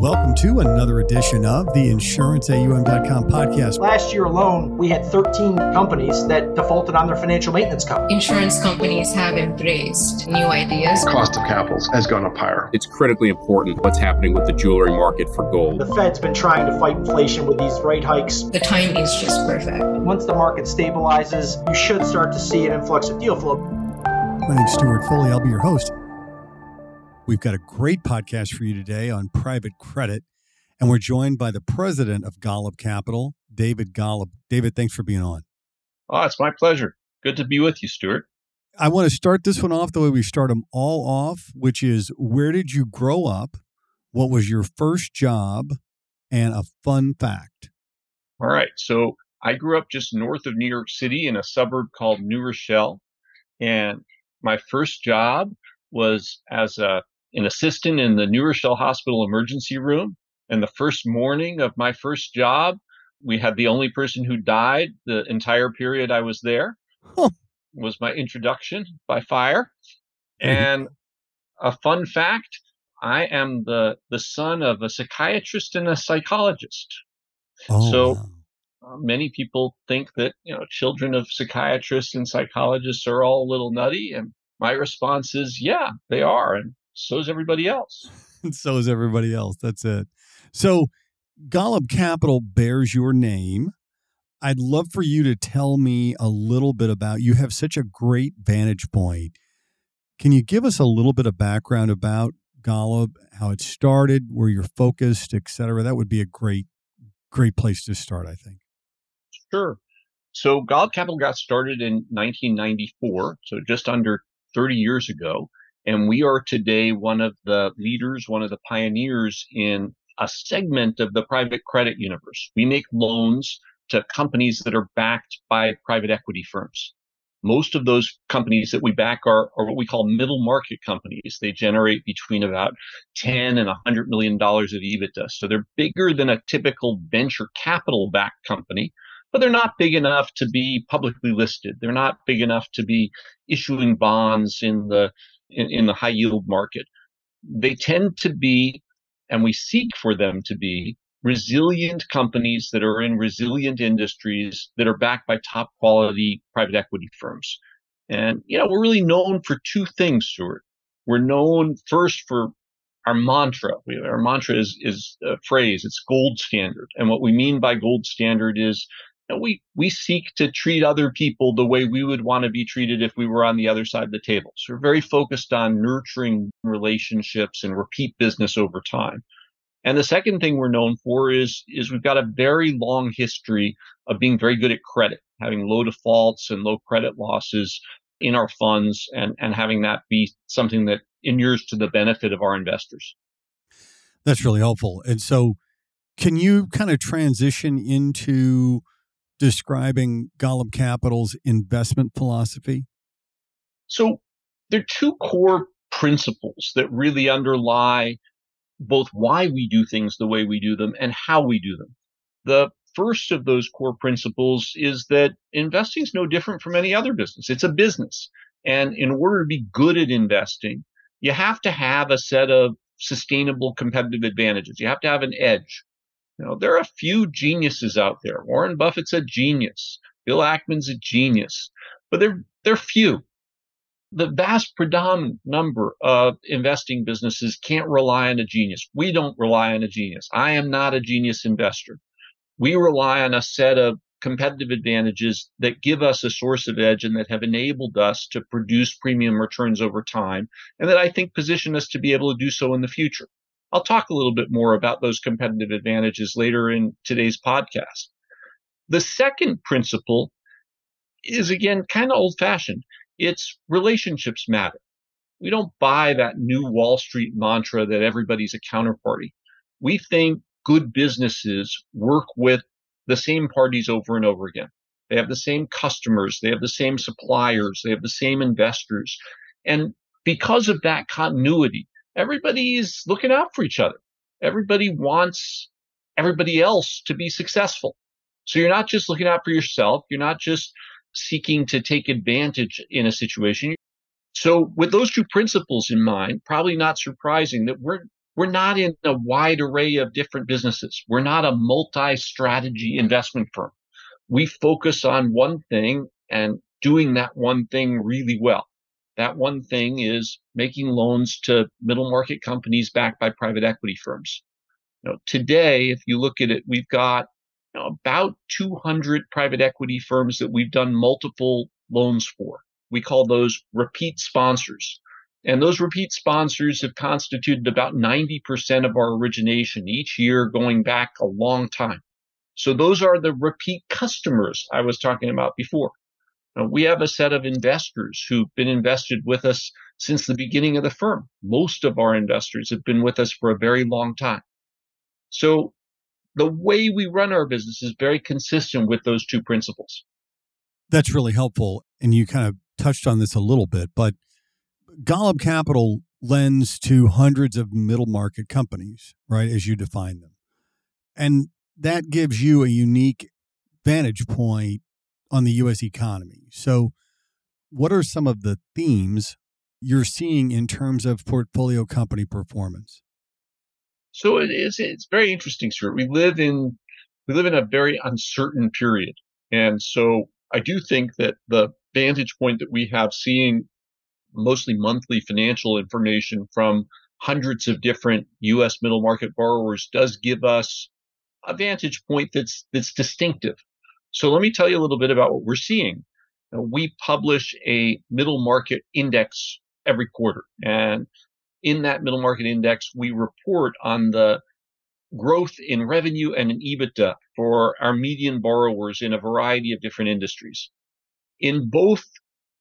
Welcome to another edition of the InsuranceAUM.com podcast. Last year alone, we had 13 companies that defaulted on their financial maintenance company. Insurance companies have embraced new ideas. Cost of capital has gone up higher. It's critically important what's happening with the jewelry market for gold. The Fed's been trying to fight inflation with these rate hikes. The time is just perfect. Once the market stabilizes, you should start to see an influx of deal flow. My name's Stewart Foley. I'll be your host. We've got a great podcast for you today on private credit, and we're joined by the president of Golub Capital, David Golub. David, thanks for being on. Oh, it's my pleasure. Good to be with you, Stewart. I want to start this one off the way we start them all off, which is where did you grow up? What was your first job? And a fun fact. All right. So I grew up just north of New York City in a suburb called New Rochelle. And my first job was as a an assistant in the New Rochelle Hospital emergency room. And the first morning of my first job, we had the only person who died the entire period I was there. Huh. Was my introduction by fire. Mm-hmm. And a fun fact, I am the the son of a psychiatrist and a psychologist. Oh, so wow. uh, many people think that you know children of psychiatrists and psychologists are all a little nutty, and my response is, yeah, they are, and so is everybody else. so is everybody else. That's it. So Golub Capital bears your name. I'd love for you to tell me a little bit about you have such a great vantage point. Can you give us a little bit of background about Golub, how it started, where you're focused, et cetera? That would be a great, great place to start, I think. Sure. So Golub Capital got started in 1994, so just under 30 years ago. And we are today one of the leaders, one of the pioneers in a segment of the private credit universe. We make loans to companies that are backed by private equity firms. Most of those companies that we back are, are what we call middle market companies. They generate between about 10 and 100 million dollars of EBITDA. So they're bigger than a typical venture capital backed company, but they're not big enough to be publicly listed. They're not big enough to be issuing bonds in the in, in the high yield market. They tend to be, and we seek for them to be, resilient companies that are in resilient industries that are backed by top quality private equity firms. And, you know, we're really known for two things, Stewart. We're known first for our mantra. Our mantra is, is a phrase. It's gold standard. And what we mean by gold standard is we we seek to treat other people the way we would want to be treated if we were on the other side of the table. So we're very focused on nurturing relationships and repeat business over time. And the second thing we're known for is is we've got a very long history of being very good at credit, having low defaults and low credit losses in our funds and, and having that be something that inures to the benefit of our investors. That's really helpful. And so can you kind of transition into describing Golub Capital's investment philosophy? So there are two core principles that really underlie both why we do things the way we do them and how we do them. The first of those core principles is that investing is no different from any other business. It's a business. And in order to be good at investing, you have to have a set of sustainable competitive advantages. You have to have an edge. Know, there are a few geniuses out there. Warren Buffett's a genius. Bill Ackman's a genius, but they're they're few. The vast predominant number of investing businesses can't rely on a genius. We don't rely on a genius. I am not a genius investor. We rely on a set of competitive advantages that give us a source of edge and that have enabled us to produce premium returns over time and that I think position us to be able to do so in the future. I'll talk a little bit more about those competitive advantages later in today's podcast. The second principle is again kind of old fashioned. It's relationships matter. We don't buy that new Wall Street mantra that everybody's a counterparty. We think good businesses work with the same parties over and over again. They have the same customers. They have the same suppliers. They have the same investors. And because of that continuity, everybody's looking out for each other. Everybody wants everybody else to be successful. So you're not just looking out for yourself. You're not just seeking to take advantage in a situation. So with those two principles in mind, probably not surprising that we're, we're not in a wide array of different businesses. We're not a multi strategy investment firm. We focus on one thing and doing that one thing really well. That one thing is making loans to middle market companies backed by private equity firms. Know, today, if you look at it, we've got you know, about 200 private equity firms that we've done multiple loans for. We call those repeat sponsors. And those repeat sponsors have constituted about 90% of our origination each year going back a long time. So those are the repeat customers I was talking about before. Now, we have a set of investors who've been invested with us since the beginning of the firm. Most of our investors have been with us for a very long time. So the way we run our business is very consistent with those two principles. That's really helpful. And you kind of touched on this a little bit, but Golub Capital lends to hundreds of middle market companies, right, as you define them. And that gives you a unique vantage point on the U.S. economy. So, what are some of the themes you're seeing in terms of portfolio company performance? So it is it's very interesting, sir. We live in we live in a very uncertain period. And so I do think that the vantage point that we have seeing mostly monthly financial information from hundreds of different US middle market borrowers does give us a vantage point that's that's distinctive. So let me tell you a little bit about what we're seeing. We publish a middle market index every quarter and in that middle market index we report on the growth in revenue and in EBITDA for our median borrowers in a variety of different industries. In both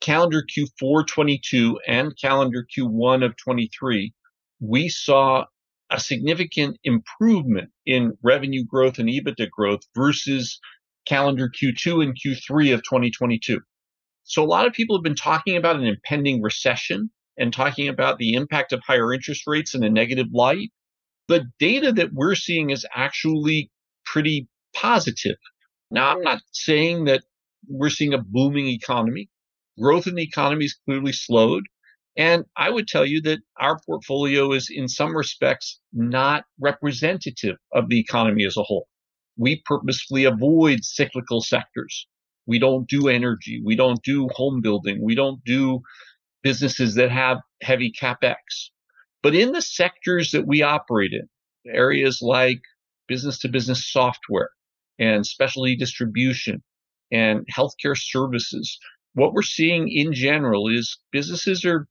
calendar Q4 22 and calendar Q1 of 23, we saw a significant improvement in revenue growth and EBITDA growth versus calendar Q2 and Q3 of 2022. So a lot of people have been talking about an impending recession and talking about the impact of higher interest rates in a negative light. The data that we're seeing is actually pretty positive. Now, I'm not saying that we're seeing a booming economy growth in the economy is clearly slowed. And I would tell you that our portfolio is, in some respects, not representative of the economy as a whole. We purposefully avoid cyclical sectors. We don't do energy. We don't do home building. We don't do businesses that have heavy capex. But in the sectors that we operate in, areas like business to business software and specialty distribution and healthcare services, what we're seeing in general is businesses are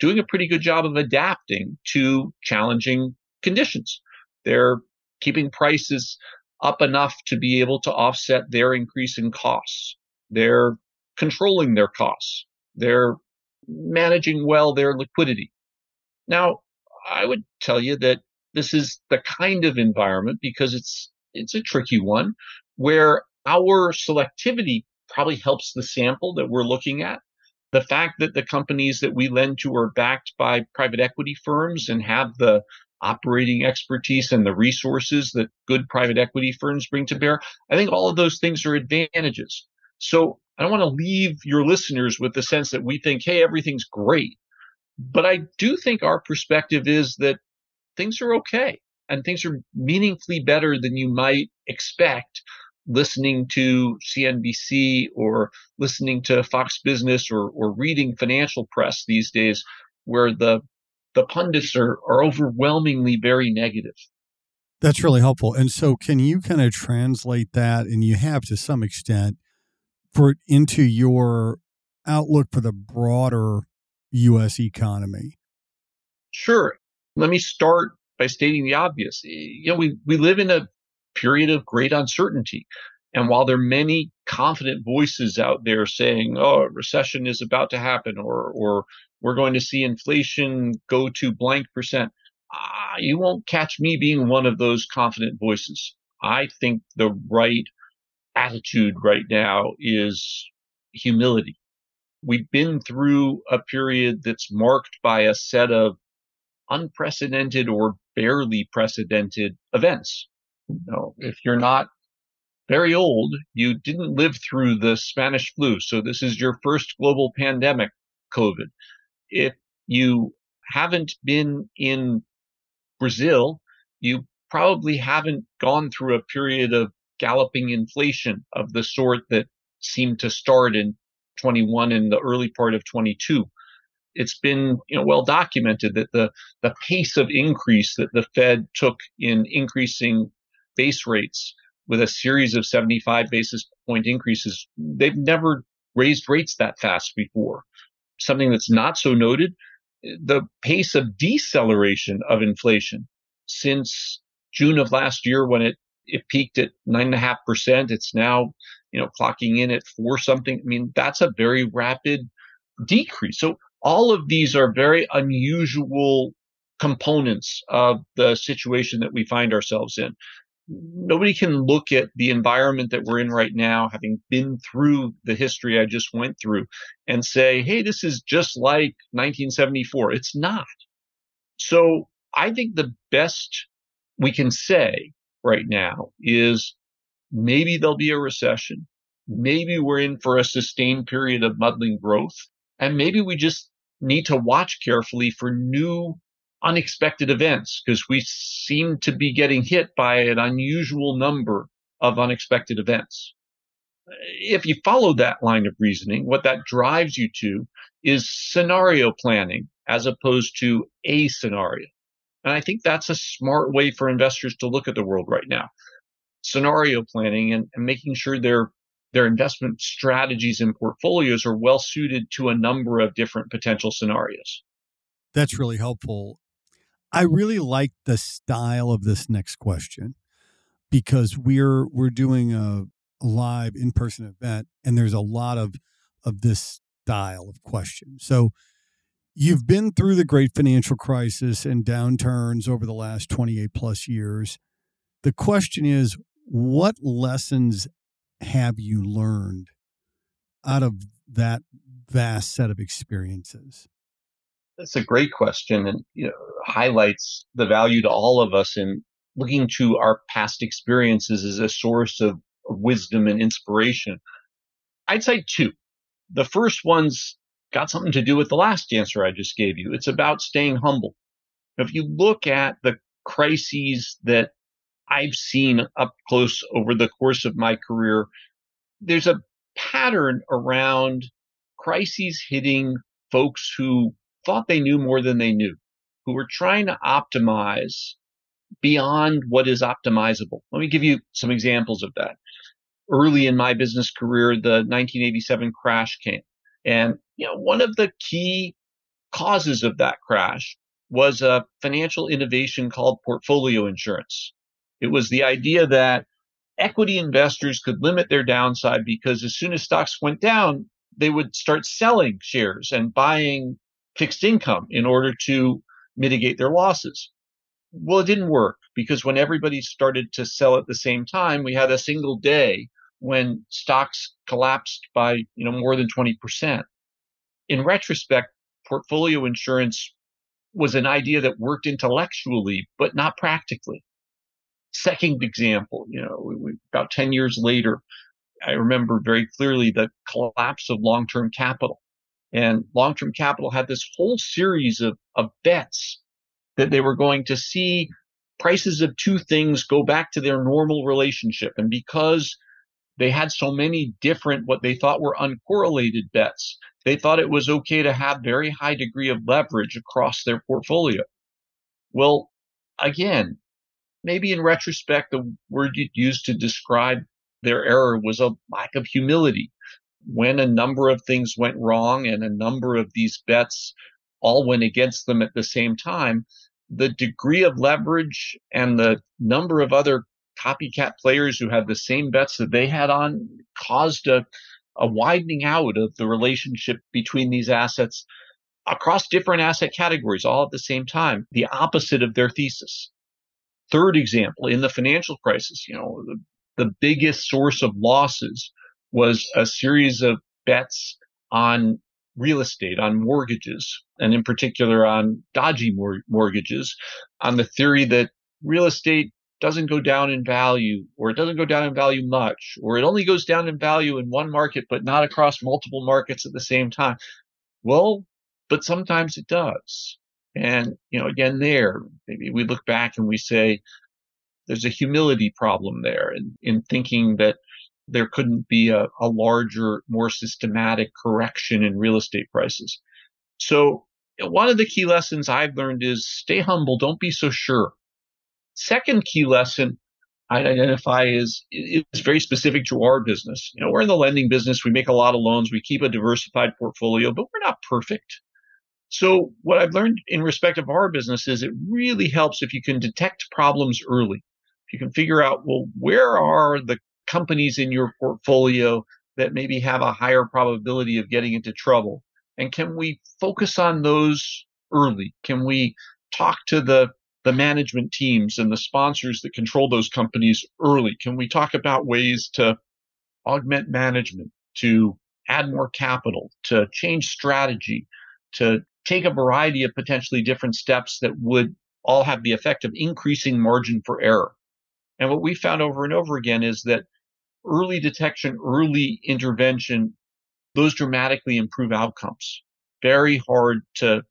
doing a pretty good job of adapting to challenging conditions. They're keeping prices up enough to be able to offset their increase in costs. They're controlling their costs. They're managing well their liquidity. Now, I would tell you that this is the kind of environment because it's it's a tricky one where our selectivity probably helps the sample that we're looking at. The fact that the companies that we lend to are backed by private equity firms and have the operating expertise and the resources that good private equity firms bring to bear, I think all of those things are advantages. So I don't want to leave your listeners with the sense that we think, hey, everything's great. But I do think our perspective is that things are okay and things are meaningfully better than you might expect listening to CNBC or listening to Fox Business or, or reading financial press these days where the the pundits are, are overwhelmingly very negative. That's really helpful. And so can you kind of translate that and you have to some extent for into your outlook for the broader US economy? Sure. Let me start by stating the obvious. You know, we, we live in a period of great uncertainty. And while there are many confident voices out there saying, oh, recession is about to happen, or, or we're going to see inflation go to blank percent, uh, you won't catch me being one of those confident voices. I think the right attitude right now is humility. We've been through a period that's marked by a set of unprecedented or barely precedented events. You know, if you're not very old, you didn't live through the Spanish flu. So this is your first global pandemic, COVID. If you haven't been in Brazil, you probably haven't gone through a period of galloping inflation of the sort that seemed to start in 21 and the early part of 22. It's been you know, well documented that the, the pace of increase that the Fed took in increasing base rates with a series of 75 basis point increases, they've never raised rates that fast before. Something that's not so noted, the pace of deceleration of inflation since June of last year when it, it peaked at nine and a half percent. It's now, you know, clocking in at four something. I mean, that's a very rapid decrease. So all of these are very unusual components of the situation that we find ourselves in. Nobody can look at the environment that we're in right now, having been through the history I just went through, and say, hey, this is just like 1974. It's not. So I think the best we can say right now is maybe there'll be a recession. Maybe we're in for a sustained period of muddling growth. And maybe we just need to watch carefully for new unexpected events because we seem to be getting hit by an unusual number of unexpected events. If you follow that line of reasoning, what that drives you to is scenario planning as opposed to a scenario. And I think that's a smart way for investors to look at the world right now. Scenario planning and, and making sure their their investment strategies and portfolios are well suited to a number of different potential scenarios. That's really helpful. I really like the style of this next question because we're we're doing a, live in-person event and there's a lot of of this style of question. So you've been through the great financial crisis and downturns over the last 28 plus years. The question is what lessons have you learned out of that vast set of experiences? That's a great question and you know, highlights the value to all of us in looking to our past experiences as a source of, wisdom and inspiration. I'd say two. The first one's got something to do with the last answer I just gave you. It's about staying humble. If you look at the crises that I've seen up close over the course of my career, there's a pattern around crises hitting folks who thought they knew more than they knew, who were trying to optimize beyond what is optimizable. Let me give you some examples of that. Early in my business career, the 1987 crash came. And you know, one of the key causes of that crash was a financial innovation called portfolio insurance. It was the idea that equity investors could limit their downside because as soon as stocks went down, they would start selling shares and buying fixed income in order to mitigate their losses. Well, it didn't work because when everybody started to sell at the same time, we had a single day when stocks collapsed by, you know, more than 20%. In retrospect, portfolio insurance was an idea that worked intellectually, but not practically. Second example, you know, we, we, about 10 years later, I remember very clearly the collapse of long term capital. And long term capital had this whole series of, of bets that they were going to see prices of two things go back to their normal relationship. And because they had so many different, what they thought were uncorrelated bets, they thought it was okay to have very high degree of leverage across their portfolio. Well, again, maybe in retrospect, the word you used to describe their error was a lack of humility. When a number of things went wrong and a number of these bets all went against them at the same time, the degree of leverage and the number of other copycat players who had the same bets that they had on caused a, a widening out of the relationship between these assets across different asset categories all at the same time, the opposite of their thesis. Third example, in the financial crisis, you know, the, the biggest source of losses was a series of bets on real estate, on mortgages, and in particular on dodgy mor- mortgages, on the theory that real estate doesn't go down in value, or it doesn't go down in value much, or it only goes down in value in one market, but not across multiple markets at the same time. Well, but sometimes it does. And, you know, again, there, maybe we look back and we say, there's a humility problem there in, in thinking that there couldn't be a, a larger, more systematic correction in real estate prices. So one of the key lessons I've learned is stay humble. Don't be so sure. Second key lesson I'd identify is is very specific to our business. You know, we're in the lending business. We make a lot of loans. We keep a diversified portfolio, but we're not perfect. So what I've learned in respect of our business is it really helps if you can detect problems early. If you can figure out, well, where are the companies in your portfolio that maybe have a higher probability of getting into trouble? And can we focus on those early? Can we talk to the the management teams and the sponsors that control those companies early? Can we talk about ways to augment management, to add more capital, to change strategy, to take a variety of potentially different steps that would all have the effect of increasing margin for error? And what we found over and over again is that early detection, early intervention, those dramatically improve outcomes. Very hard to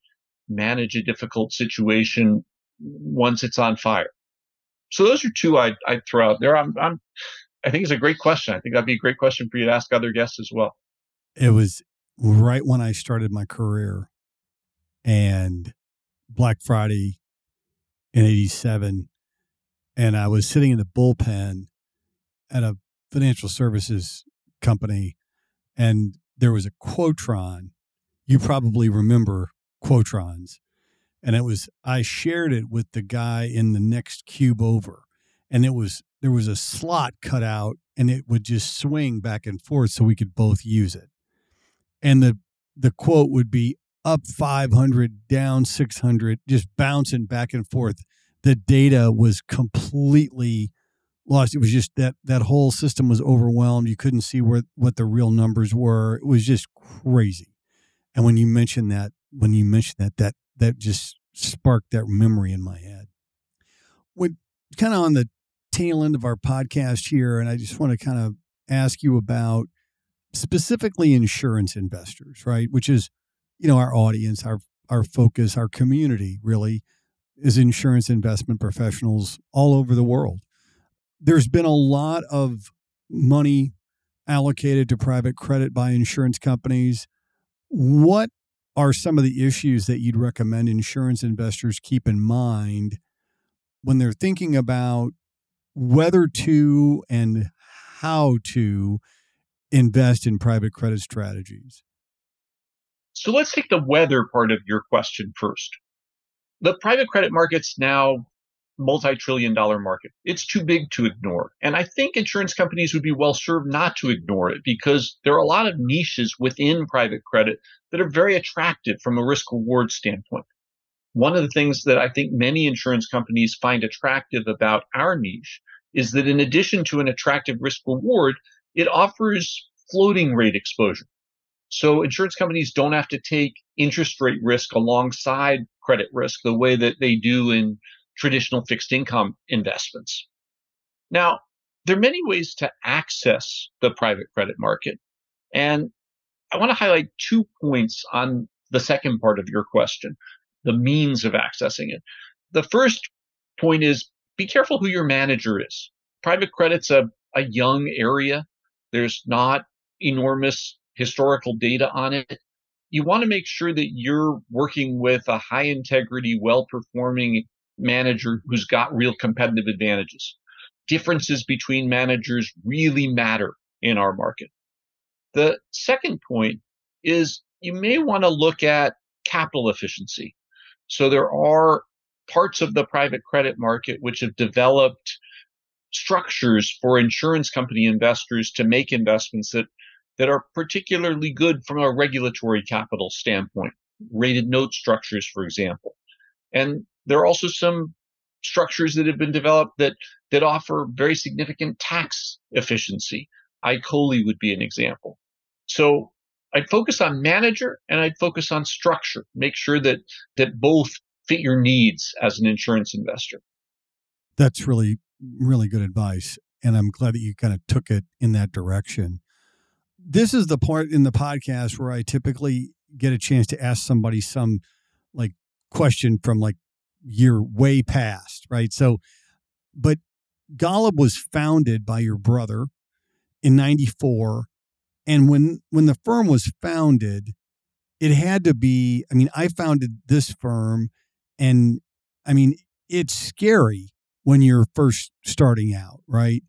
manage a difficult situation once it's on fire. So those are two I'd, throw out there. I'm, I'm, I think it's a great question. I think that'd be a great question for you to ask other guests as well. It was right when I started my career and Black Friday in 87. And I was sitting in the bullpen at a financial services company and there was a Quotron. You probably remember Quotrons. And it was I shared it with the guy in the next cube over, and it was there was a slot cut out, and it would just swing back and forth so we could both use it, and the the quote would be up 500 down 600 just bouncing back and forth. The data was completely lost it was just that that whole system was overwhelmed you couldn't see where what the real numbers were it was just crazy and when you mentioned that when you mentioned that that that just sparked that memory in my head. We're kind of on the tail end of our podcast here, and I just want to kind of ask you about specifically insurance investors, right? Which is, you know, our audience, our our focus, our community really is insurance investment professionals all over the world. There's been a lot of money allocated to private credit by insurance companies. What are some of the issues that you'd recommend insurance investors keep in mind when they're thinking about whether to and how to invest in private credit strategies? So let's take the weather part of your question first. The private credit market's now multi-trillion dollar market. It's too big to ignore. And I think insurance companies would be well served not to ignore it because there are a lot of niches within private credit that are very attractive from a risk reward standpoint. One of the things that I think many insurance companies find attractive about our niche is that in addition to an attractive risk reward, it offers floating rate exposure. So insurance companies don't have to take interest rate risk alongside credit risk the way that they do in traditional fixed income investments. Now, there are many ways to access the private credit market. And I want to highlight two points on the second part of your question the means of accessing it. The first point is be careful who your manager is. Private credit's a, a young area, there's not enormous historical data on it. You want to make sure that you're working with a high integrity, well performing manager who's got real competitive advantages. Differences between managers really matter in our market. The second point is you may want to look at capital efficiency. So there are parts of the private credit market which have developed structures for insurance company investors to make investments that, that are particularly good from a regulatory capital standpoint, rated note structures, for example. And there are also some structures that have been developed that that offer very significant tax efficiency. ICOLI would be an example. So I'd focus on manager and I'd focus on structure. Make sure that that both fit your needs as an insurance investor. That's really really good advice and I'm glad that you kind of took it in that direction. This is the part in the podcast where I typically get a chance to ask somebody some like question from like year way past, right? So, but Golub was founded by your brother in 94 and when when the firm was founded it had to be I mean I founded this firm and I mean it's scary when you're first starting out, right?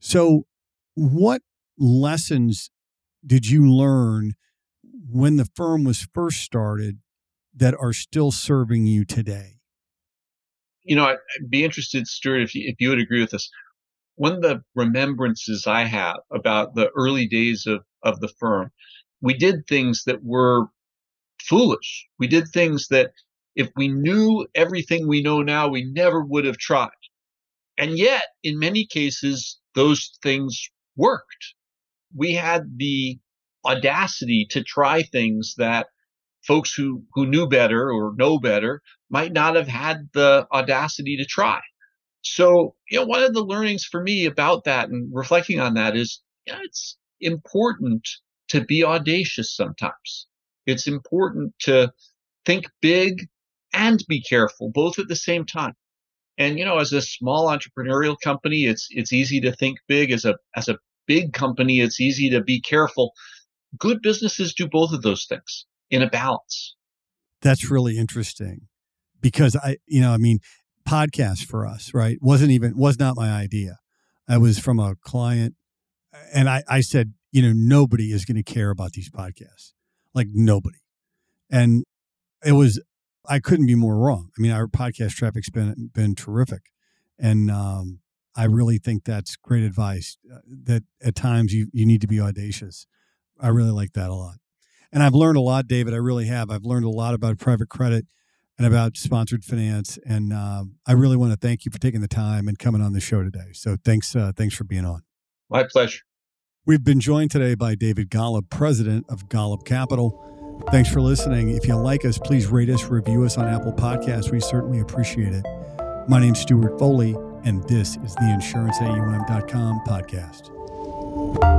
So what lessons did you learn when the firm was first started that are still serving you today? You know, I'd be interested, Stewart, if you, if you would agree with this. One of the remembrances I have about the early days of, of the firm, we did things that were foolish. We did things that if we knew everything we know now, we never would have tried. And yet, in many cases, those things worked. We had the audacity to try things that folks who, who knew better or know better might not have had the audacity to try. So, you know, one of the learnings for me about that and reflecting on that is you know, it's important to be audacious sometimes. It's important to think big and be careful, both at the same time. And you know, as a small entrepreneurial company, it's it's easy to think big. As a as a big company, it's easy to be careful. Good businesses do both of those things in a balance. That's really interesting because I, you know, I mean, podcast for us, right? Wasn't even was not my idea. I was from a client, and I I said, you know, nobody is going to care about these podcasts, like nobody, and it was I couldn't be more wrong. I mean, our podcast traffic's been been terrific, and um, I really think that's great advice. Uh, that at times you you need to be audacious. I really like that a lot, and I've learned a lot, David. I really have. I've learned a lot about private credit and about sponsored finance, and uh, I really want to thank you for taking the time and coming on the show today. So thanks, uh, thanks for being on. My pleasure. We've been joined today by David Golub, president of Golub Capital. Thanks for listening. If you like us, please rate us, review us on Apple Podcasts. We certainly appreciate it. My name's Stewart Foley, and this is the InsuranceAUM.com podcast.